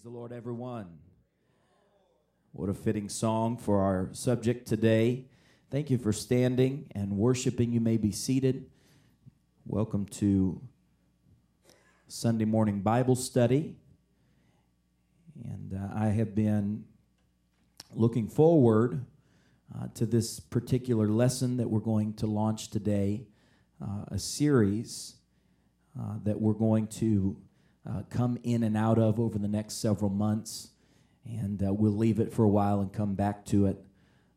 Praise the Lord, everyone. What a fitting song for our subject today. Thank you for standing and worshiping. You may be seated. Welcome to Sunday morning Bible study. And uh, I have been looking forward uh, to this particular lesson that we're going to launch today, uh, a series uh, that we're going to uh, come in and out of over the next several months. And uh, we'll leave it for a while and come back to it.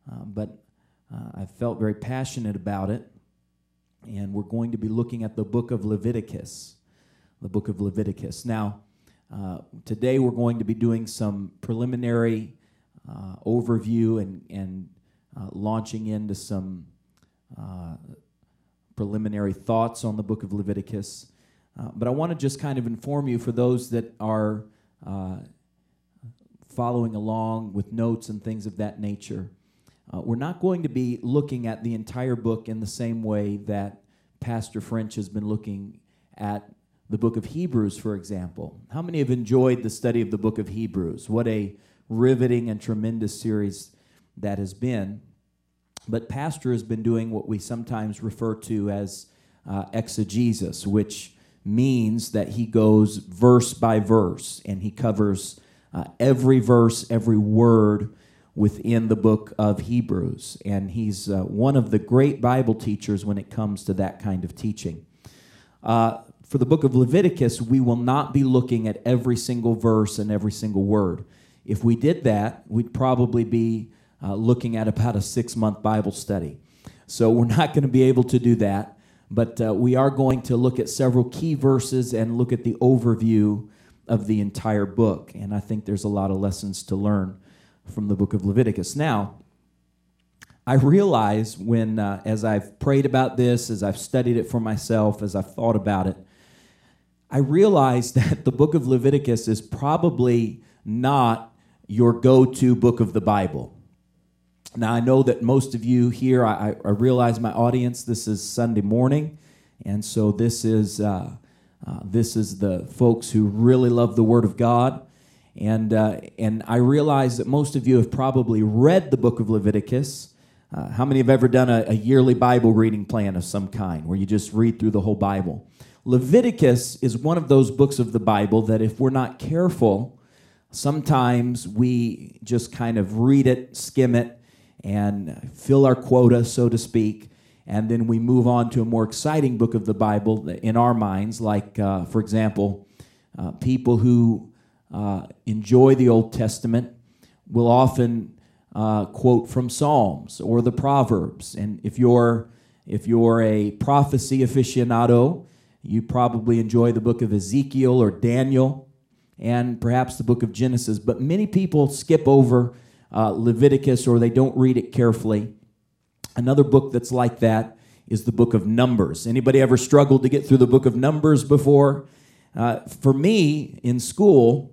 Uh, but uh, I felt very passionate about it. And we're going to be looking at the book of Leviticus. The book of Leviticus. Now, uh, today we're going to be doing some preliminary uh, overview and, and launching into some preliminary thoughts on the book of Leviticus. Uh, but I want to just kind of inform you for those that are uh, following along with notes and things of that nature. Uh, we're not going to be looking at the entire book in the same way that Pastor French has been looking at the book of Hebrews, for example. How many have enjoyed the study of the book of Hebrews? What a riveting and tremendous series that has been. But Pastor has been doing what we sometimes refer to as uh, exegesis, which means that he goes verse by verse and he covers uh, every verse, every word within the book of Hebrews. And he's uh, one of the great Bible teachers when it comes to that kind of teaching. Uh, for the book of Leviticus, we will not be looking at every single verse and every single word. If we did that, we'd probably be uh, looking at about a six month Bible study. So we're not going to be able to do that but uh, we are going to look at several key verses and look at the overview of the entire book. And I think there's a lot of lessons to learn from the book of Leviticus. Now, I realize when, uh, as I've prayed about this, as I've studied it for myself, as I've thought about it, I realize that the book of Leviticus is probably not your go to book of the Bible. Now, I know that most of you here, I, I realize my audience, this is Sunday morning, and so this is, uh, uh, this is the folks who really love the Word of God. And, uh, and I realize that most of you have probably read the book of Leviticus. Uh, how many have ever done a, a yearly Bible reading plan of some kind where you just read through the whole Bible? Leviticus is one of those books of the Bible that, if we're not careful, sometimes we just kind of read it, skim it, and fill our quota, so to speak. And then we move on to a more exciting book of the Bible in our minds, like, uh, for example, uh, people who uh, enjoy the Old Testament will often uh, quote from Psalms or the Proverbs. And if you're if you're a prophecy aficionado, you probably enjoy the book of Ezekiel or Daniel and perhaps the book of Genesis. But many people skip over uh, Leviticus or they don't read it carefully. Another book that's like that is the book of Numbers. Anybody ever struggled to get through the book of Numbers before? Uh, for me, in school,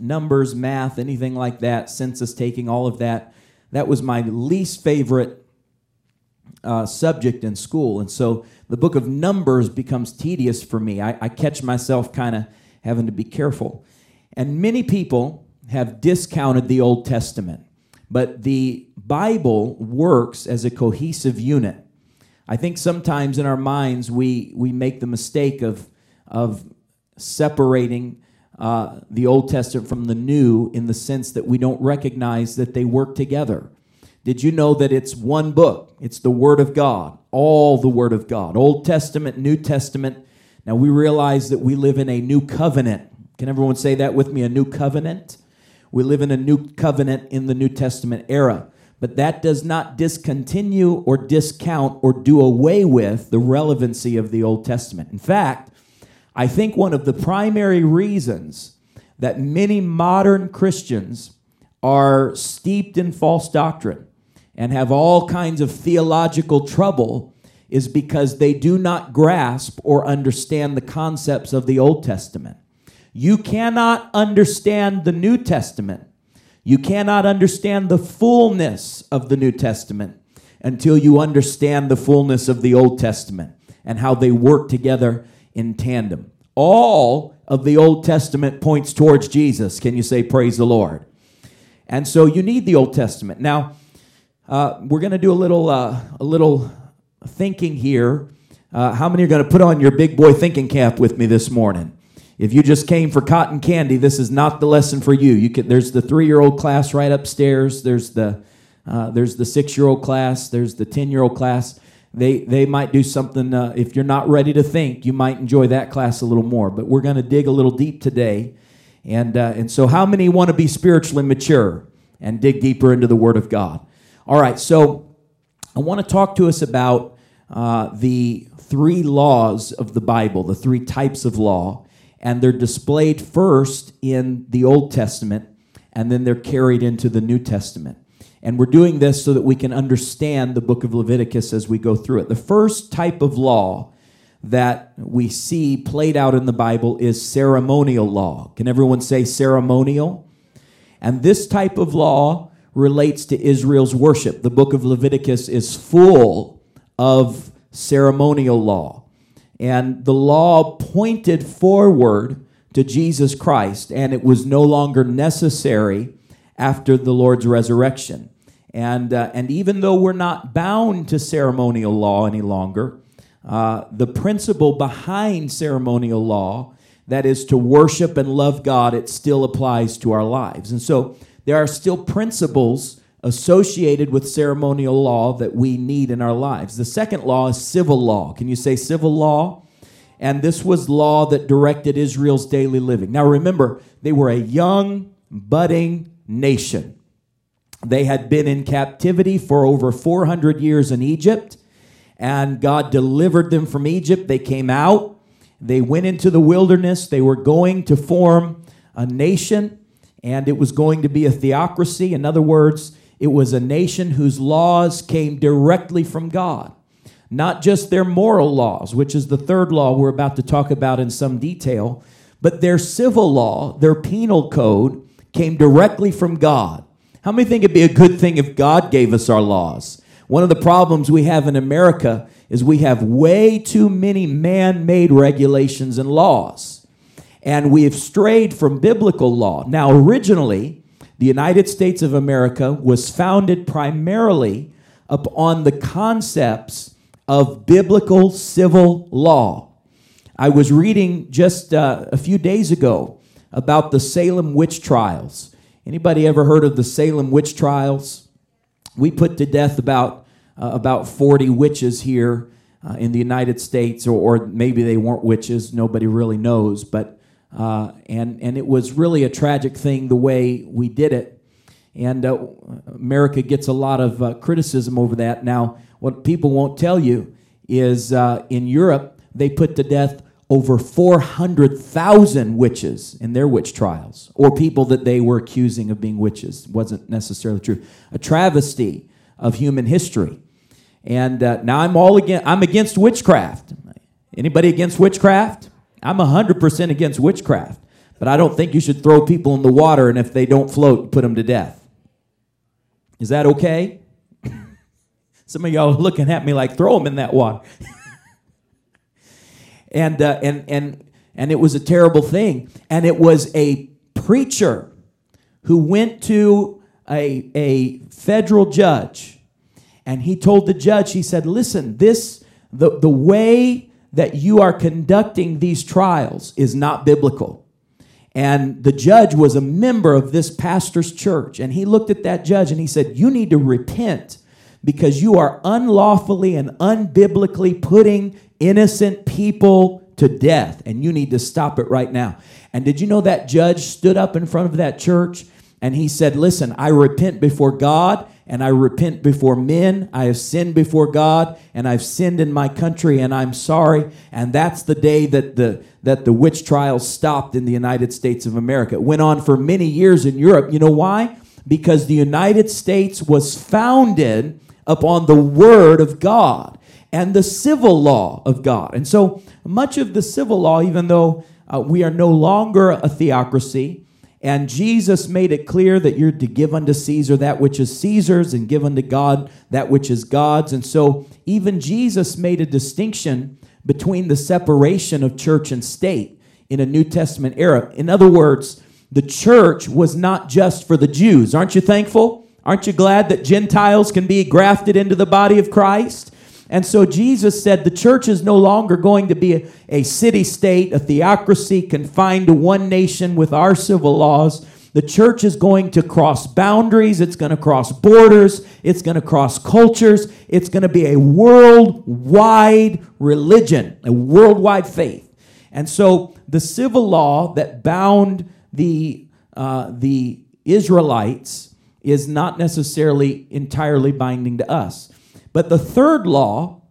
numbers, math, anything like that, census taking, all of that, that was my least favorite uh, subject in school. And so the book of Numbers becomes tedious for me. I, I catch myself kind of having to be careful. And many people have discounted the Old Testament, but the Bible works as a cohesive unit. I think sometimes in our minds we, we make the mistake of, of separating uh, the Old Testament from the New in the sense that we don't recognize that they work together. Did you know that it's one book? It's the Word of God, all the Word of God, Old Testament, New Testament. Now we realize that we live in a new covenant. Can everyone say that with me? A new covenant? We live in a new covenant in the New Testament era. But that does not discontinue or discount or do away with the relevancy of the Old Testament. In fact, I think one of the primary reasons that many modern Christians are steeped in false doctrine and have all kinds of theological trouble is because they do not grasp or understand the concepts of the Old Testament. You cannot understand the New Testament. You cannot understand the fullness of the New Testament until you understand the fullness of the Old Testament and how they work together in tandem. All of the Old Testament points towards Jesus. Can you say, Praise the Lord? And so you need the Old Testament. Now, uh, we're going to do a little, uh, a little thinking here. Uh, how many are going to put on your big boy thinking cap with me this morning? If you just came for cotton candy, this is not the lesson for you. You can, there's the three-year-old class right upstairs. There's the uh, there's the six-year-old class. There's the ten-year-old class. They they might do something. Uh, if you're not ready to think, you might enjoy that class a little more. But we're going to dig a little deep today, and uh, and so how many want to be spiritually mature and dig deeper into the Word of God? All right. So I want to talk to us about uh, the three laws of the Bible, the three types of law and they're displayed first in the Old Testament, and then they're carried into the New Testament. And we're doing this so that we can understand the book of Leviticus as we go through it. The first type of law that we see played out in the Bible is ceremonial law. Can everyone say ceremonial? And this type of law relates to Israel's worship. The book of Leviticus is full of ceremonial law. And the law pointed forward to Jesus Christ, and it was no longer necessary after the Lord's resurrection. And, uh, and even though we're not bound to ceremonial law any longer, uh, the principle behind ceremonial law, that is to worship and love God, it still applies to our lives. And so there are still principles associated with ceremonial law that we need in our lives. The second law is civil law. Can you say civil law? And this was law that directed Israel's daily living. Now remember, they were a young, budding nation. They had been in captivity for over 400 years in Egypt, and God delivered them from Egypt. They came out, they went into the wilderness, they were going to form a nation, and it was going to be a theocracy. In other words, it was a nation whose laws came directly from God. Not just their moral laws, which is the third law we're about to talk about in some detail, but their civil law, their penal code, came directly from God. How many think it'd be a good thing if God gave us our laws? One of the problems we have in America is we have way too many man made regulations and laws. And we have strayed from biblical law. Now, originally, the United States of America was founded primarily upon the concepts of biblical civil law. I was reading just uh, a few days ago about the Salem witch trials. Anybody ever heard of the Salem witch trials? We put to death about uh, about 40 witches here uh, in the United States, or, or, maybe they weren't witches. Nobody really knows, but uh, and, and it was really a tragic thing the way we did it. And uh, America gets a lot of uh, criticism over that. Now, what people won't tell you is uh, in Europe, they put to death over 400,000 witches in their witch trials, or people that they were accusing of being witches. It wasn't necessarily true. A travesty of human history. And uh, now I'm all against, I'm against witchcraft. Anybody against witchcraft? I'm 100% against witchcraft, but I don't think you should throw people in the water and if they don't float, put them to death. Is that okay? Some of y'all are looking at me like, throw them in that water. and, uh, and, and, and it was a terrible thing. And it was a preacher who went to a, a federal judge and he told the judge, he said, listen, this, the, the way that you are conducting these trials is not biblical. And the judge was a member of this pastor's church. And he looked at that judge and he said, You need to repent because you are unlawfully and unbiblically putting innocent people to death. And you need to stop it right now. And did you know that judge stood up in front of that church and he said, Listen, I repent before God and I repent before men. I have sinned before God, and I've sinned in my country, and I'm sorry. And that's the day that the that the witch trials stopped in the United States of America. It went on for many years in Europe. You know why? Because the United States was founded upon the Word of God and the civil law of God. And so much of the civil law, even though uh, we are no longer a theocracy, and Jesus made it clear that you're to give unto Caesar that which is Caesar's and give unto God that which is God's. And so even Jesus made a distinction between the separation of church and state. in a New Testament era. In other words, the church was not just for the Jews. Aren't you thankful? Aren't you glad that Gentiles can be grafted into the body of Christ? And so Jesus said the church is no longer going to be a, a city state, a theocracy confined to one nation with our civil laws. The church is going to cross boundaries, it's going to cross borders, it's going to cross cultures, it's going to be a worldwide religion, a worldwide faith. And so the civil law that bound the, uh, the Israelites is not necessarily entirely binding to us. But the third law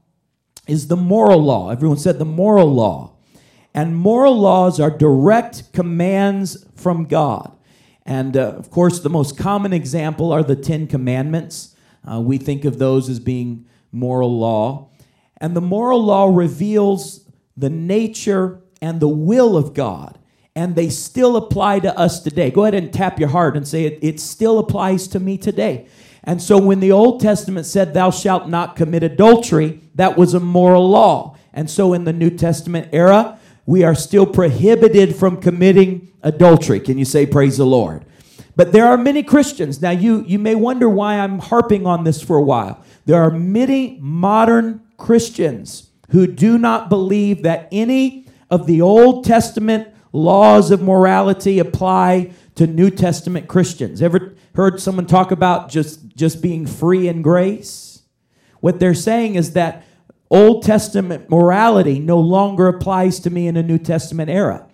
is the moral law. Everyone said the moral law. And moral laws are direct commands from God. And uh, of course, the most common example are the Ten Commandments. Uh, we think of those as being moral law. And the moral law reveals the nature and the will of God. And they still apply to us today. Go ahead and tap your heart and say, It, it still applies to me today. And so when the Old Testament said, Thou shalt not commit adultery, that was a moral law. And so in the New Testament era, we are still prohibited from committing adultery. Can you say, Praise the Lord? But there are many Christians. Now, you, you may wonder why I'm harping on this for a while. There are many modern Christians who do not believe that any of the Old Testament laws of morality apply to New Testament Christians. Ever heard someone talk about just, just being free in grace? What they're saying is that Old Testament morality no longer applies to me in a New Testament era.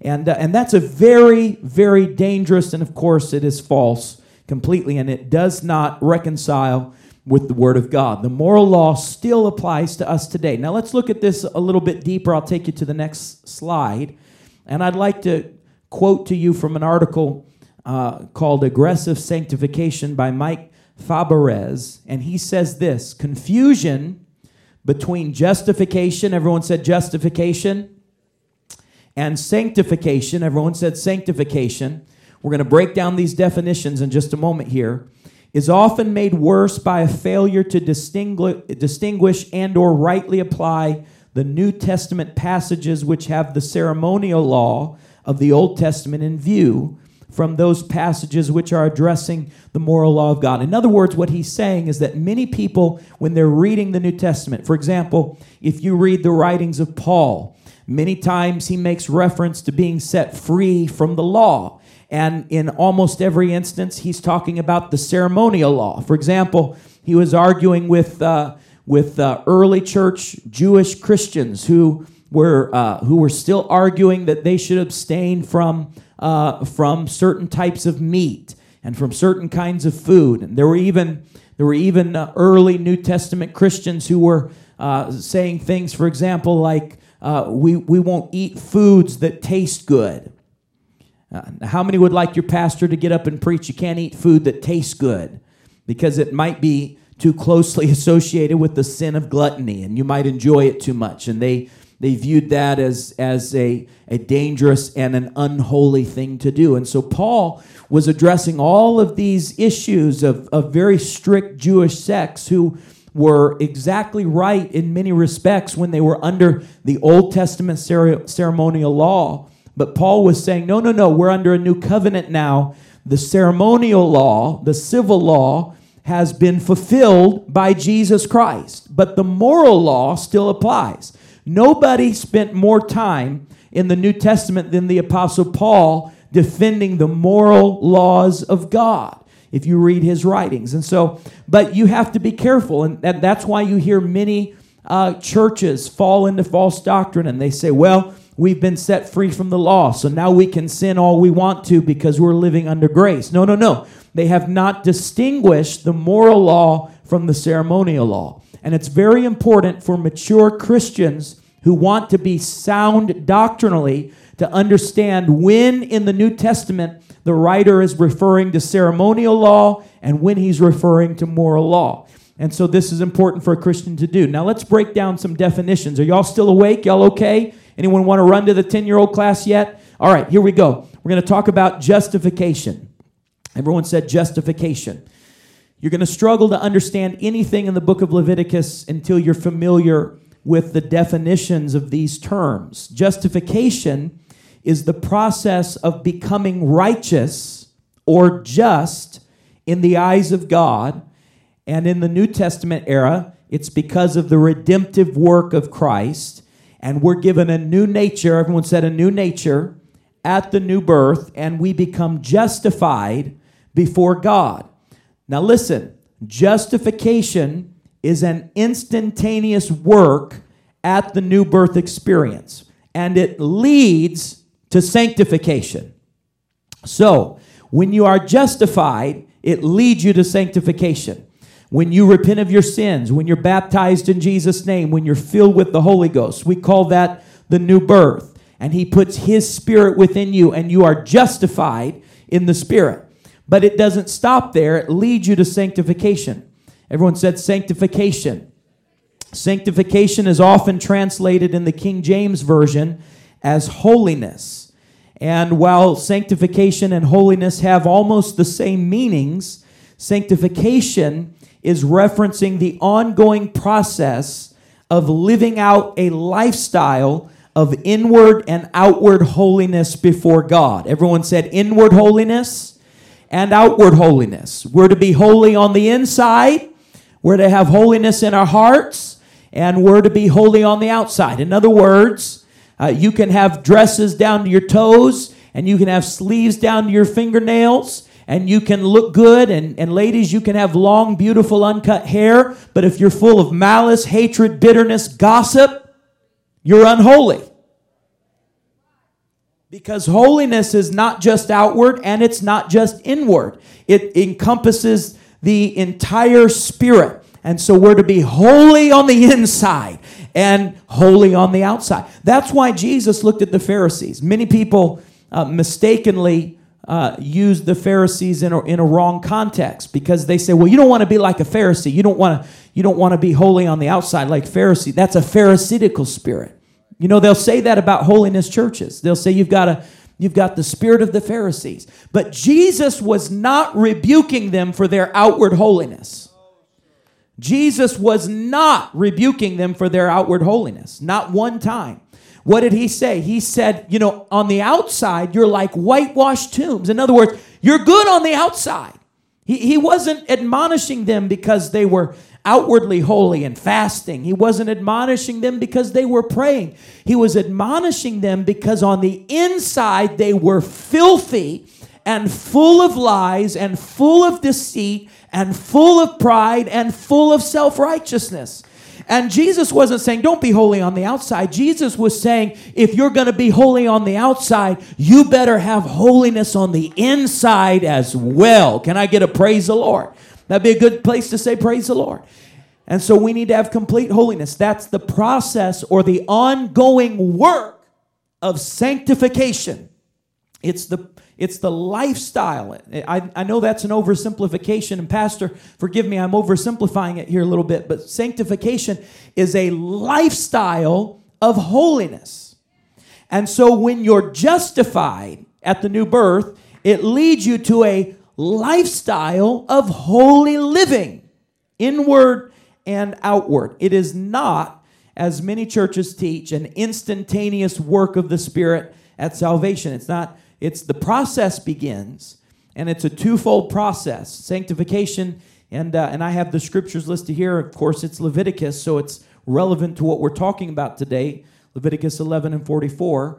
And, uh, and that's a very, very dangerous, and of course, it is false completely, and it does not reconcile with the Word of God. The moral law still applies to us today. Now, let's look at this a little bit deeper. I'll take you to the next slide. And I'd like to quote to you from an article uh, called Aggressive Sanctification by Mike Fabarez. And he says this confusion between justification, everyone said justification, and sanctification, everyone said sanctification. We're going to break down these definitions in just a moment here is often made worse by a failure to distinguish, distinguish and or rightly apply the New Testament passages which have the ceremonial law of the Old Testament in view from those passages which are addressing the moral law of God. In other words, what he's saying is that many people, when they're reading the New Testament, for example, if you read the writings of Paul, many times he makes reference to being set free from the law. And in almost every instance, he's talking about the ceremonial law. For example, he was arguing with, uh, with uh, early church Jewish Christians who were, uh, who were still arguing that they should abstain from, uh, from certain types of meat and from certain kinds of food. And there were even, there were even uh, early New Testament Christians who were uh, saying things, for example, like, we, we won't eat foods that taste good. Uh, how many would like your pastor to get up and preach? You can't eat food that tastes good because it might be too closely associated with the sin of gluttony and you might enjoy it too much. And they, they viewed that as, as a, a dangerous and an unholy thing to do. And so Paul was addressing all of these issues of, of very strict Jewish sects who were exactly right in many respects when they were under the Old Testament ceremonial law but Paul was saying, no, no, no, we're under a new covenant now. The ceremonial law, the civil law, has been fulfilled by Jesus Christ, but the moral law still applies. Nobody spent more time in the New Testament than the Apostle Paul defending the moral laws of God if you read his writings. And so, but you have to be careful, and, that's why you hear many uh, churches fall into false doctrine and they say, well, we've been set free from the law. So now we can sin all we want to because we're living under grace. No, no, no. They have not distinguished the moral law from the ceremonial law. And it's very important for mature Christians who want to be sound doctrinally to understand when in the New Testament the writer is referring to ceremonial law and when he's referring to moral law. And so this is important for a Christian to do. Now let's break down some definitions. Are y'all still awake? Y'all okay? Anyone want to run to the 10 year old class yet? All right, here we go. We're going to talk about justification. Everyone said justification. You're going to struggle to understand anything in the book of Leviticus until you're familiar with the definitions of these terms. Justification is the process of becoming righteous or just in the eyes of God. And in the New Testament era, it's because of the redemptive work of Christ. And we're given a new nature. Everyone said a new nature at the new birth, and we become justified before God. Now, listen justification is an instantaneous work at the new birth experience, and it leads to sanctification. So, when you are justified, it leads you to sanctification. When you repent of your sins, when you're baptized in Jesus' name, when you're filled with the Holy Ghost, we call that the new birth. And He puts His Spirit within you, and you are justified in the Spirit. But it doesn't stop there, it leads you to sanctification. Everyone said sanctification. Sanctification is often translated in the King James Version as holiness. And while sanctification and holiness have almost the same meanings, sanctification is referencing the ongoing process of living out a lifestyle of inward and outward holiness before God. Everyone said inward holiness and outward holiness. We're to be holy on the inside, we're to have holiness in our hearts, and we're to be holy on the outside. In other words, uh, you can have dresses down to your toes, and you can have sleeves down to your fingernails, and you can look good. And, and ladies, you can have long, beautiful, uncut hair. But if you're full of malice, hatred, bitterness, gossip, you're unholy. Because holiness is not just outward and it's not just inward, it encompasses the entire spirit. And so we're to be holy on the inside and holy on the outside. That's why Jesus looked at the Pharisees. Many people uh, mistakenly uh, use the Pharisees in a, in a wrong context because they say, "Well, you don't want to be like a Pharisee. You don't want to you don't want to be holy on the outside like Pharisee. That's a Pharisaical spirit." You know, they'll say that about holiness churches. They'll say you've got a You've got the spirit of the Pharisees. But Jesus was not rebuking them for their outward holiness. Jesus was not rebuking them for their outward holiness, not one time. What did he say? He said, you know, on the outside, you're like whitewashed tombs. In other words, you're good on the outside. He, he wasn't admonishing them because they were outwardly holy and fasting. He wasn't admonishing them because they were praying. He was admonishing them because on the inside they were filthy and full of lies and full of deceit and full of pride and full of self righteousness. And Jesus wasn't saying, don't be holy on the outside. Jesus was saying, if you're going to be holy on the outside, you better have holiness on the inside as well. Can I get a praise the Lord? That'd be a good place to say praise the Lord. And so we need to have complete holiness. That's the process or the ongoing work of sanctification. It's the it's the lifestyle. I, I know that's an oversimplification, and Pastor, forgive me, I'm oversimplifying it here a little bit, but sanctification is a lifestyle of holiness. And so when you're justified at the new birth, it leads you to a lifestyle of holy living, inward and outward. It is not, as many churches teach, an instantaneous work of the Spirit at salvation. It's not it's the process begins, and it's a twofold process sanctification. And, uh, and I have the scriptures listed here. Of course, it's Leviticus, so it's relevant to what we're talking about today Leviticus 11 and 44.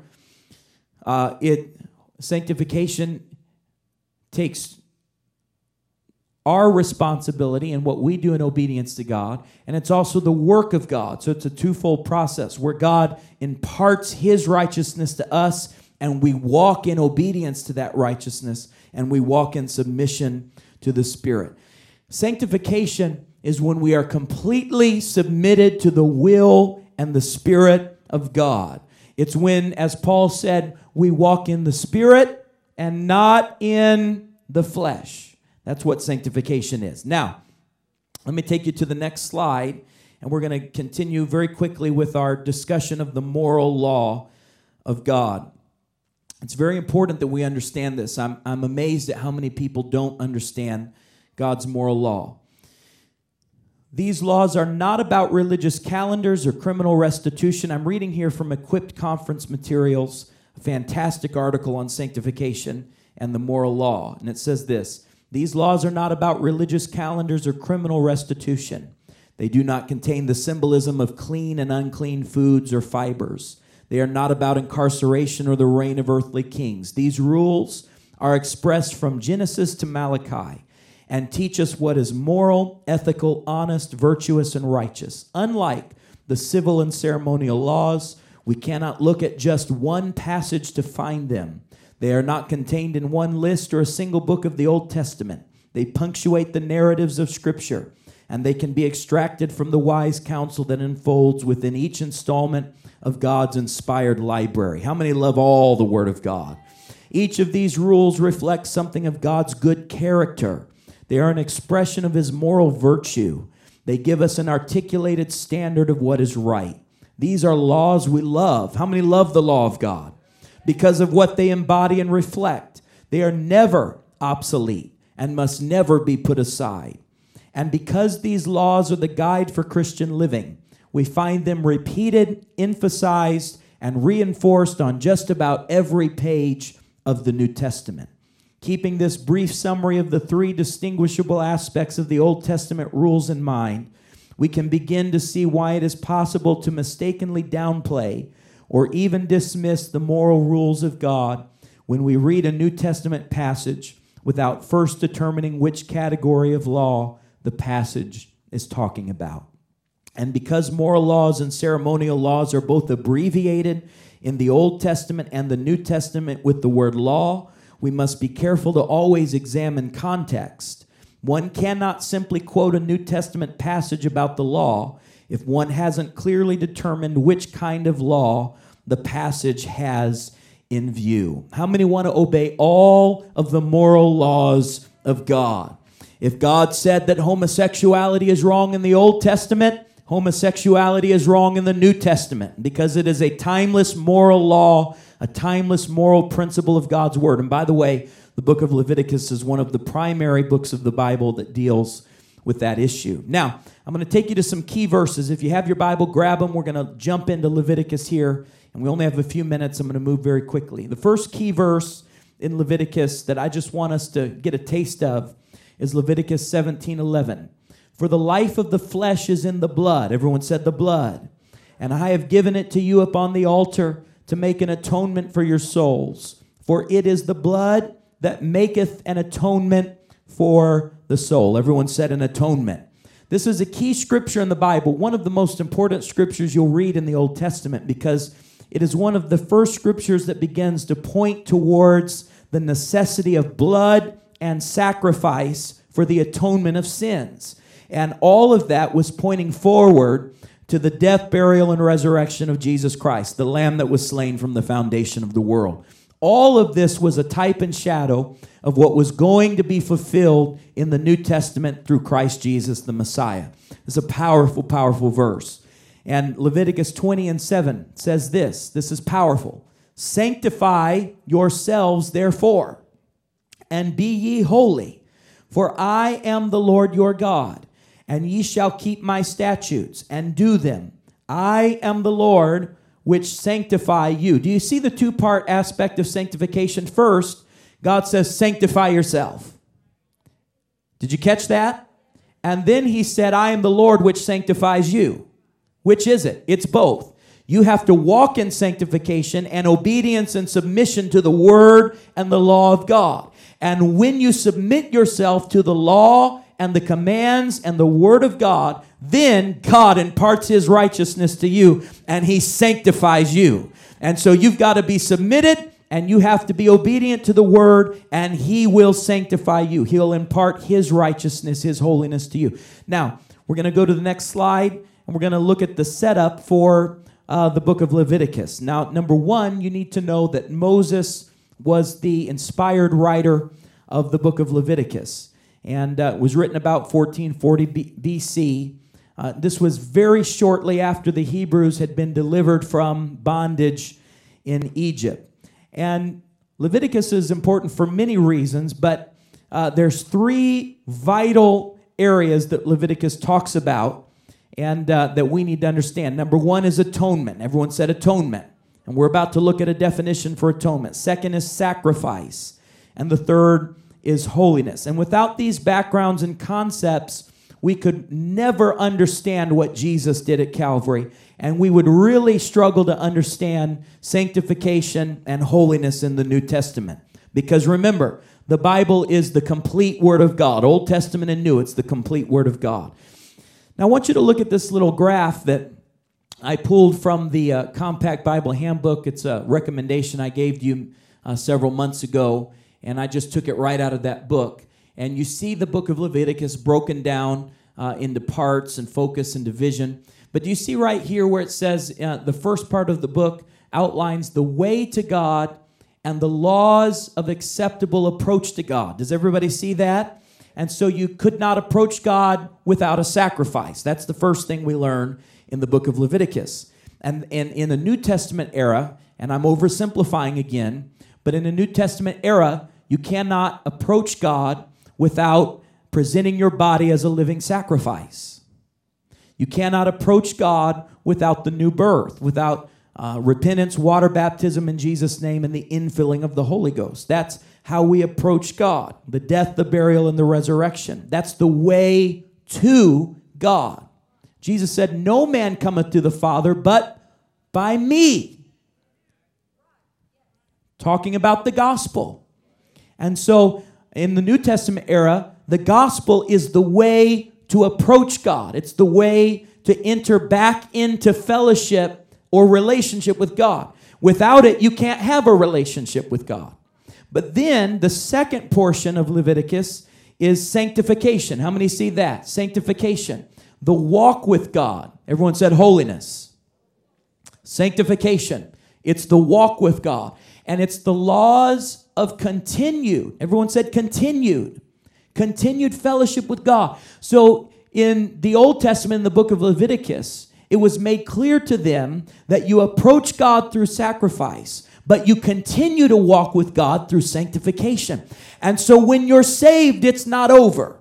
Uh, it sanctification takes our responsibility and what we do in obedience to God, and it's also the work of God. So it's a twofold process where God imparts His righteousness to us and we walk in obedience to that righteousness and we walk in submission to the Spirit. Sanctification is when we are completely submitted to the will and the Spirit of God. It's when, as Paul said, we walk in the Spirit and not in the flesh. That's what sanctification is. Now, let me take you to the next slide, and we're going to continue very quickly with our discussion of the moral law of God. It's very important that we understand this. I'm, I'm amazed at how many people don't understand God's moral law. These laws are not about religious calendars or criminal restitution. I'm reading here from Equipped Conference Materials, a fantastic article on sanctification and the moral law. And it says this These laws are not about religious calendars or criminal restitution. They do not contain the symbolism of clean and unclean foods or fibers. They are not about incarceration or the reign of earthly kings. These rules are expressed from Genesis to Malachi and teach us what is moral, ethical, honest, virtuous, and righteous. Unlike the civil and ceremonial laws, we cannot look at just one passage to find them. They are not contained in one list or a single book of the Old Testament. They punctuate the narratives of Scripture, and they can be extracted from the wise counsel that unfolds within each installment of God's inspired library. How many love all the Word of God? Each of these rules reflects something of God's good character. They are an expression of His moral virtue. They give us an articulated standard of what is right. These are laws we love. How many love the law of God? Because of what they embody and reflect. They are never obsolete and must never be put aside. And because these laws are the guide for Christian living, we find them repeated, emphasized, and reinforced on just about every page of the New Testament. Keeping this brief summary of the three distinguishable aspects of the Old Testament rules in mind, we can begin to see why it is possible to mistakenly downplay or even dismiss the moral rules of God when we read a New Testament passage without first determining which category of law the passage is talking about. And because moral laws and ceremonial laws are both abbreviated in the Old Testament and the New Testament with the word law, we must be careful to always examine context. One cannot simply quote a New Testament passage about the law if one hasn't clearly determined which kind of law the passage has in view. How many want to obey all of the moral laws of God? If God said that homosexuality is wrong in the Old Testament, homosexuality is wrong in the New Testament because it is a timeless moral law a timeless moral principle of God's word. And by the way, the book of Leviticus is one of the primary books of the Bible that deals with that issue. Now, I'm going to take you to some key verses. If you have your Bible, grab them. We're going to jump into Leviticus here, and we only have a few minutes. I'm going to move very quickly. The first key verse in Leviticus that I just want us to get a taste of is Leviticus 17:11. For the life of the flesh is in the blood. Everyone said the blood. And I have given it to you upon the altar to make an atonement for your souls. For it is the blood that maketh an atonement for the soul. Everyone said an atonement. This is a key scripture in the Bible, one of the most important scriptures you'll read in the Old Testament because it is one of the first scriptures that begins to point towards the necessity of blood and sacrifice for the atonement of sins. And all of that was pointing forward to the death, burial, and resurrection of Jesus Christ, the Lamb that was slain from the foundation of the world. All of this was a type and shadow of what was going to be fulfilled in the New Testament through Christ Jesus, the Messiah. It's a powerful, powerful verse. And Leviticus 20 and 7 says this this is powerful. Sanctify yourselves, therefore, and be ye holy, for I am the Lord your God and ye shall keep my statutes and do them. I am the Lord which sanctify you. Do you see the two part aspect of sanctification? First, God says, sanctify yourself. Did you catch that? And then he said, I am the Lord which sanctifies you. Which is it? It's both. You have to walk in sanctification and obedience and submission to the word and the law of God. And when you submit yourself to the law and the commands and the word of God, then God imparts his righteousness to you and he sanctifies you. And so you've got to be submitted and you have to be obedient to the word and he will sanctify you. He'll impart his righteousness, his holiness to you. Now, we're going to go to the next slide and we're going to look at the setup for uh, the book of Leviticus. Now, number one, you need to know that Moses was the inspired writer of the book of Leviticus and uh, was written about 1440 B- BC. Uh, this was very shortly after the Hebrews had been delivered from bondage in Egypt. And Leviticus is important for many reasons, but uh, there's three vital areas that Leviticus talks about and uh, that we need to understand. Number one is atonement. Everyone said atonement. And we're about to look at a definition for atonement. Second is sacrifice. And the third is holiness. And without these backgrounds and concepts, we could never understand what Jesus did at Calvary. And we would really struggle to understand sanctification and holiness in the New Testament. Because remember, the Bible is the complete Word of God, Old Testament and New, it's the complete Word of God. Now, I want you to look at this little graph that I pulled from the uh, Compact Bible Handbook. It's a recommendation I gave you uh, several months ago, and I just took it right out of that book. And you see the book of Leviticus broken down uh, into parts and focus and division. But do you see right here where it says uh, the first part of the book outlines the way to God and the laws of acceptable approach to God? Does everybody see that? And so you could not approach God without a sacrifice. That's the first thing we learn in the book of Leviticus. And, and in the New Testament era, and I'm oversimplifying again, but in the New Testament era, you cannot approach God without presenting your body as a living sacrifice. You cannot approach God without the new birth, without uh, repentance, water baptism in Jesus' name, and the infilling of the Holy Ghost. That's how we approach God the death, the burial, and the resurrection. That's the way to God. Jesus said, No man cometh to the Father but by me. Talking about the gospel. And so in the New Testament era, the gospel is the way to approach God, it's the way to enter back into fellowship or relationship with God. Without it, you can't have a relationship with God. But then the second portion of Leviticus is sanctification. How many see that? Sanctification. The walk with God. Everyone said holiness. Sanctification. It's the walk with God. And it's the laws of continued. Everyone said continued continued fellowship with God. So in the Old Testament, in the book of Leviticus, it was made clear to them that you approach God through sacrifice, but you continue to walk with God through sanctification. And so when you're saved, it's not over.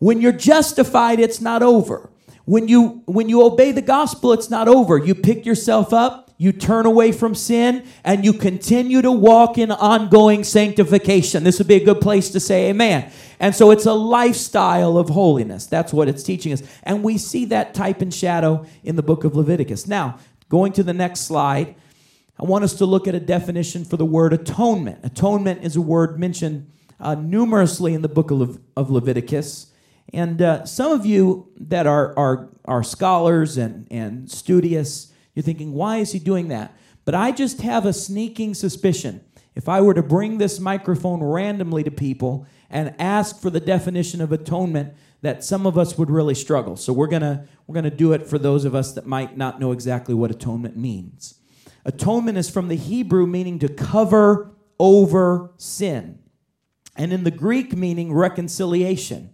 When you're justified, it's not over. When you when you obey the gospel, it's not over. You pick yourself up, you turn away from sin, and you continue to walk in ongoing sanctification. This would be a good place to say amen. And so it's a lifestyle of holiness. That's what it's teaching us. And we see that type and shadow in the book of Leviticus. Now, going to the next slide, I want us to look at a definition for the word atonement. Atonement is a word mentioned uh, numerously in the book of, of Leviticus. And uh, some of you that are, are, are scholars and, and studious, you're thinking, why is he doing that? But I just have a sneaking suspicion. If I were to bring this microphone randomly to people and ask for the definition of atonement, that some of us would really struggle. So we're gonna we're gonna do it for those of us that might not know exactly what atonement means. Atonement is from the Hebrew meaning to cover over sin, and in the Greek meaning reconciliation.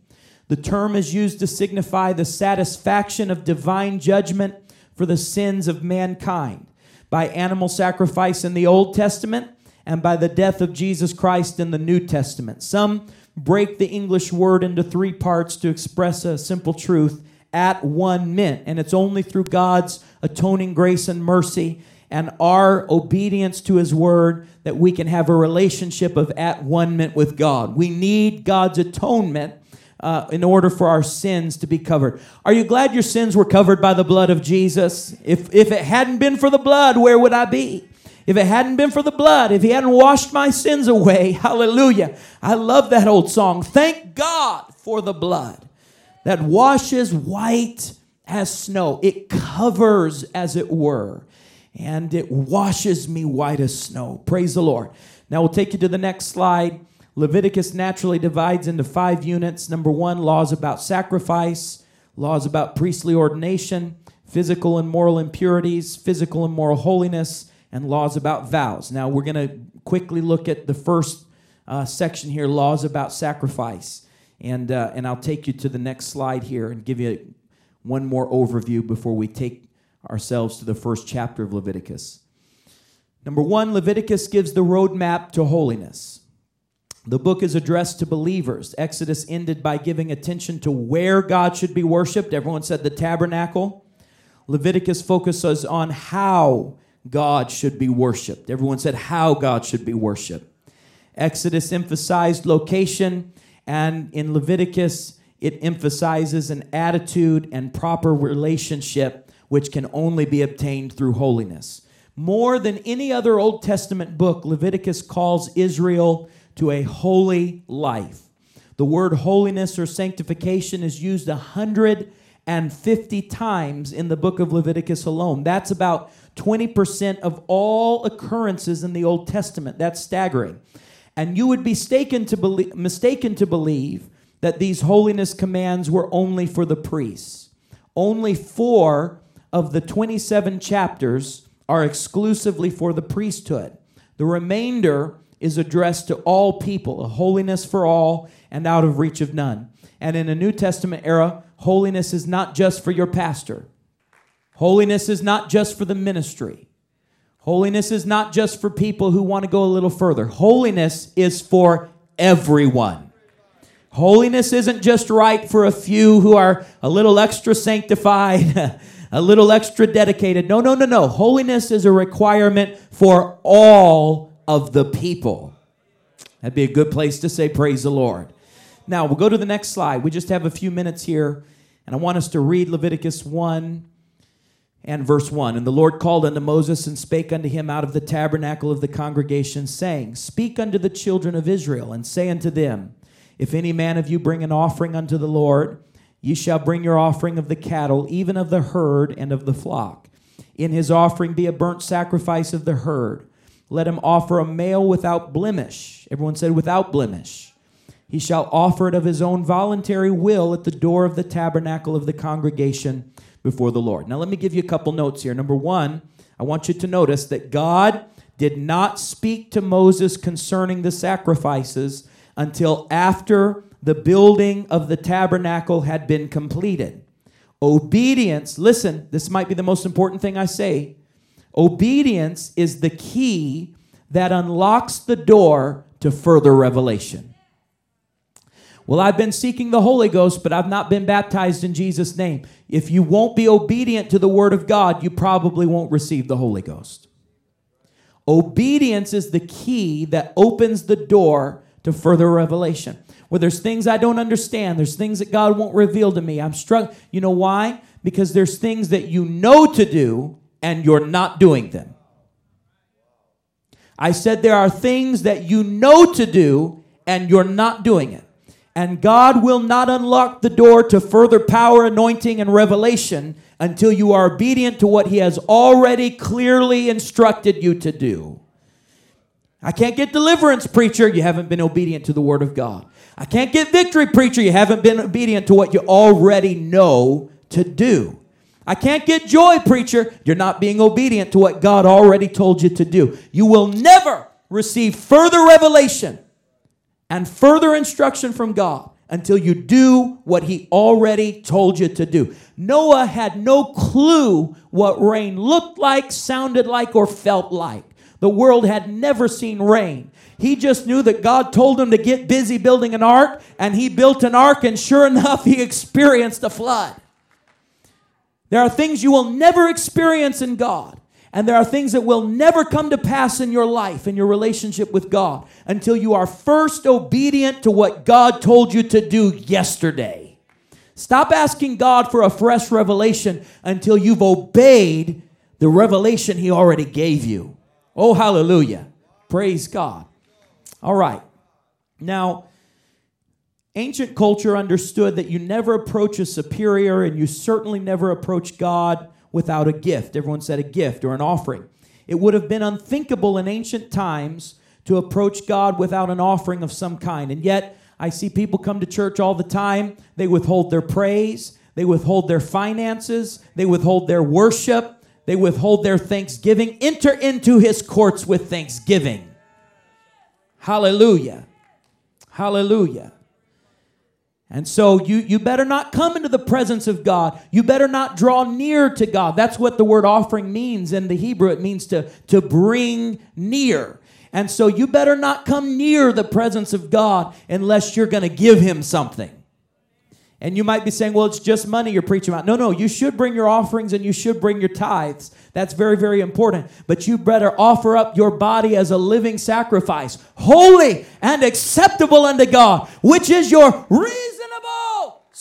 The term is used to signify the satisfaction of divine judgment for the sins of mankind by animal sacrifice in the Old Testament and by the death of Jesus Christ in the New Testament. Some break the English word into three parts to express a simple truth at one mint, and it's only through God's atoning grace and mercy and our obedience to his word that we can have a relationship of at one mint with God. We need God's atonement uh, in order for our sins to be covered. Are you glad your sins were covered by the blood of Jesus? If, if it hadn't been for the blood, where would I be? If it hadn't been for the blood, if he hadn't washed my sins away, hallelujah. I love that old song. Thank God for the blood that washes white as snow. It covers, as it were, and it washes me white as snow. Praise the Lord. Now we'll take you to the next slide. Leviticus naturally divides into five units. Number one, laws about sacrifice, laws about priestly ordination, physical and moral impurities, physical and moral holiness, and laws about vows. Now, we're going to quickly look at the first uh, section here laws about sacrifice. And, uh, and I'll take you to the next slide here and give you one more overview before we take ourselves to the first chapter of Leviticus. Number one, Leviticus gives the roadmap to holiness. The book is addressed to believers. Exodus ended by giving attention to where God should be worshiped. Everyone said the tabernacle. Leviticus focuses on how God should be worshiped. Everyone said how God should be worshiped. Exodus emphasized location, and in Leviticus, it emphasizes an attitude and proper relationship which can only be obtained through holiness. More than any other Old Testament book, Leviticus calls Israel to a holy life. The word holiness or sanctification is used 150 times in the book of Leviticus alone. That's about 20% of all occurrences in the Old Testament. That's staggering. And you would be mistaken to believe, mistaken to believe that these holiness commands were only for the priests. Only four of the 27 chapters are exclusively for the priesthood. The remainder is addressed to all people, a holiness for all and out of reach of none. And in a New Testament era, holiness is not just for your pastor. Holiness is not just for the ministry. Holiness is not just for people who want to go a little further. Holiness is for everyone. Holiness isn't just right for a few who are a little extra sanctified, a little extra dedicated. No, no, no, no. Holiness is a requirement for all of the people. That'd be a good place to say, Praise the Lord. Now, we'll go to the next slide. We just have a few minutes here, and I want us to read Leviticus 1 and verse 1 And the Lord called unto Moses and spake unto him out of the tabernacle of the congregation, saying, Speak unto the children of Israel, and say unto them, If any man of you bring an offering unto the Lord, ye shall bring your offering of the cattle, even of the herd and of the flock. In his offering be a burnt sacrifice of the herd. Let him offer a male without blemish. Everyone said, without blemish. He shall offer it of his own voluntary will at the door of the tabernacle of the congregation before the Lord. Now, let me give you a couple notes here. Number one, I want you to notice that God did not speak to Moses concerning the sacrifices until after the building of the tabernacle had been completed. Obedience, listen, this might be the most important thing I say. Obedience is the key that unlocks the door to further revelation. Well, I've been seeking the Holy Ghost, but I've not been baptized in Jesus' name. If you won't be obedient to the Word of God, you probably won't receive the Holy Ghost. Obedience is the key that opens the door to further revelation. Where there's things I don't understand, there's things that God won't reveal to me. I'm struck. You know why? Because there's things that you know to do and you're not doing them. I said there are things that you know to do and you're not doing it. And God will not unlock the door to further power, anointing, and revelation until you are obedient to what He has already clearly instructed you to do. I can't get deliverance, preacher. You haven't been obedient to the Word of God. I can't get victory, preacher. You haven't been obedient to what you already know to do. I can't get joy, preacher. You're not being obedient to what God already told you to do. You will never receive further revelation and further instruction from God until you do what he already told you to do. Noah had no clue what rain looked like, sounded like, or felt like. The world had never seen rain. He just knew that God told him to get busy building an ark, and he built an ark, and sure enough, he experienced a flood. There are things you will never experience in God. And there are things that will never come to pass in your life, in your relationship with God, until you are first obedient to what God told you to do yesterday. Stop asking God for a fresh revelation until you've obeyed the revelation He already gave you. Oh, hallelujah. Praise God. All right. Now, ancient culture understood that you never approach a superior and you certainly never approach God without a gift. Everyone said a gift or an offering. It would have been unthinkable in ancient times to approach God without an offering of some kind. And yet, I see people come to church all the time. They withhold their praise, they withhold their finances, they withhold their worship, they withhold their thanksgiving. Enter into his courts with thanksgiving. Hallelujah. Hallelujah. And so you, you better not come into the presence of God. You better not draw near to God. That's what the word offering means in the Hebrew. It means to, to bring near. And so you better not come near the presence of God unless you're going to give him something. And you might be saying, well, it's just money you're preaching about. No, no, you should bring your offerings and you should bring your tithes. That's very, very important. But you better offer up your body as a living sacrifice, holy and acceptable unto God, which is your reasonable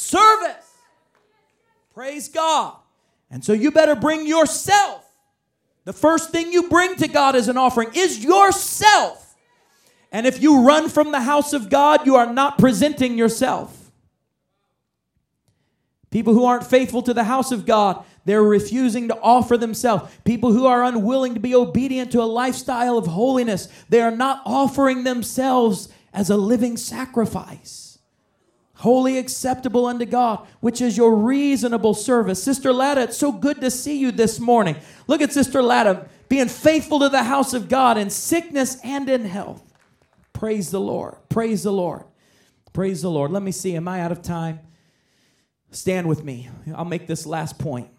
service. Praise God. And so you better bring yourself. The first thing you bring to God as an offering is yourself. And if you run from the house of God, you are not presenting yourself. People who aren't faithful to the house of God, they're refusing to offer themselves. People who are unwilling to be obedient to a lifestyle of holiness, they are not offering themselves as a living sacrifice. Holy, acceptable unto God, which is your reasonable service. Sister Latta, it's so good to see you this morning. Look at Sister Latta being faithful to the house of God in sickness and in health. Praise the Lord. Praise the Lord. Praise the Lord. Let me see. Am I out of time? Stand with me. I'll make this last point.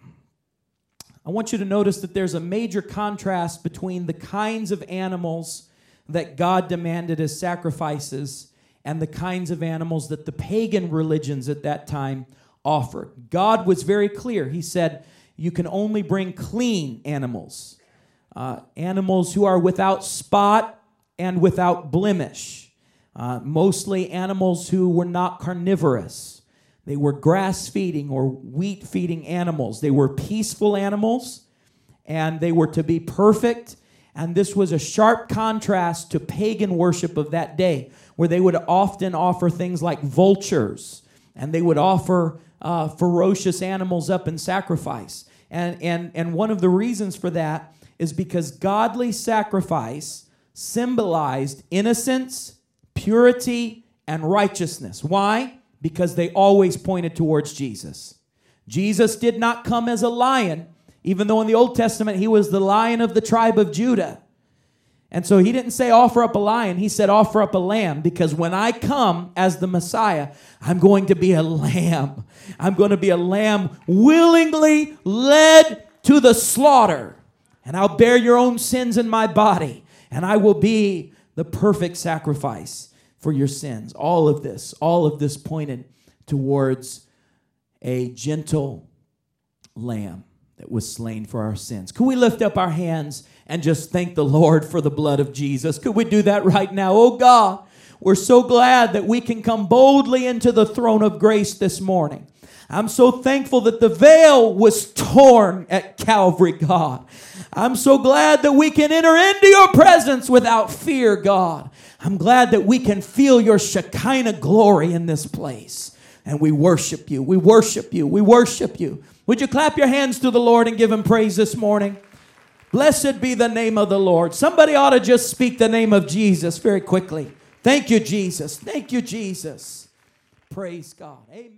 I want you to notice that there's a major contrast between the kinds of animals that God demanded as sacrifices and the kinds of animals that the pagan religions at that time offered. God was very clear. He said, You can only bring clean animals, uh, animals who are without spot and without blemish, uh, mostly animals who were not carnivorous. They were grass feeding or wheat feeding animals. They were peaceful animals and they were to be perfect. And this was a sharp contrast to pagan worship of that day, where they would often offer things like vultures and they would offer uh, ferocious animals up in sacrifice. And, and, and one of the reasons for that is because godly sacrifice symbolized innocence, purity, and righteousness. Why? because they always pointed towards Jesus. Jesus did not come as a lion, even though in the Old Testament he was the lion of the tribe of Judah. And so he didn't say offer up a lion, he said offer up a lamb because when I come as the Messiah, I'm going to be a lamb. I'm going to be a lamb willingly led to the slaughter. And I'll bear your own sins in my body, and I will be the perfect sacrifice for your sins. All of this, all of this pointed towards a gentle lamb that was slain for our sins. Could we lift up our hands and just thank the Lord for the blood of Jesus? Could we do that right now? Oh God, we're so glad that we can come boldly into the throne of grace this morning. I'm so thankful that the veil was torn at Calvary, God. I'm so glad that we can enter into your presence without fear, God. I'm glad that we can feel your Shekinah glory in this place. And we worship you. We worship you. We worship you. Would you clap your hands to the Lord and give him praise this morning? Blessed be the name of the Lord. Somebody ought to just speak the name of Jesus very quickly. Thank you, Jesus. Thank you, Jesus. Praise God. Amen.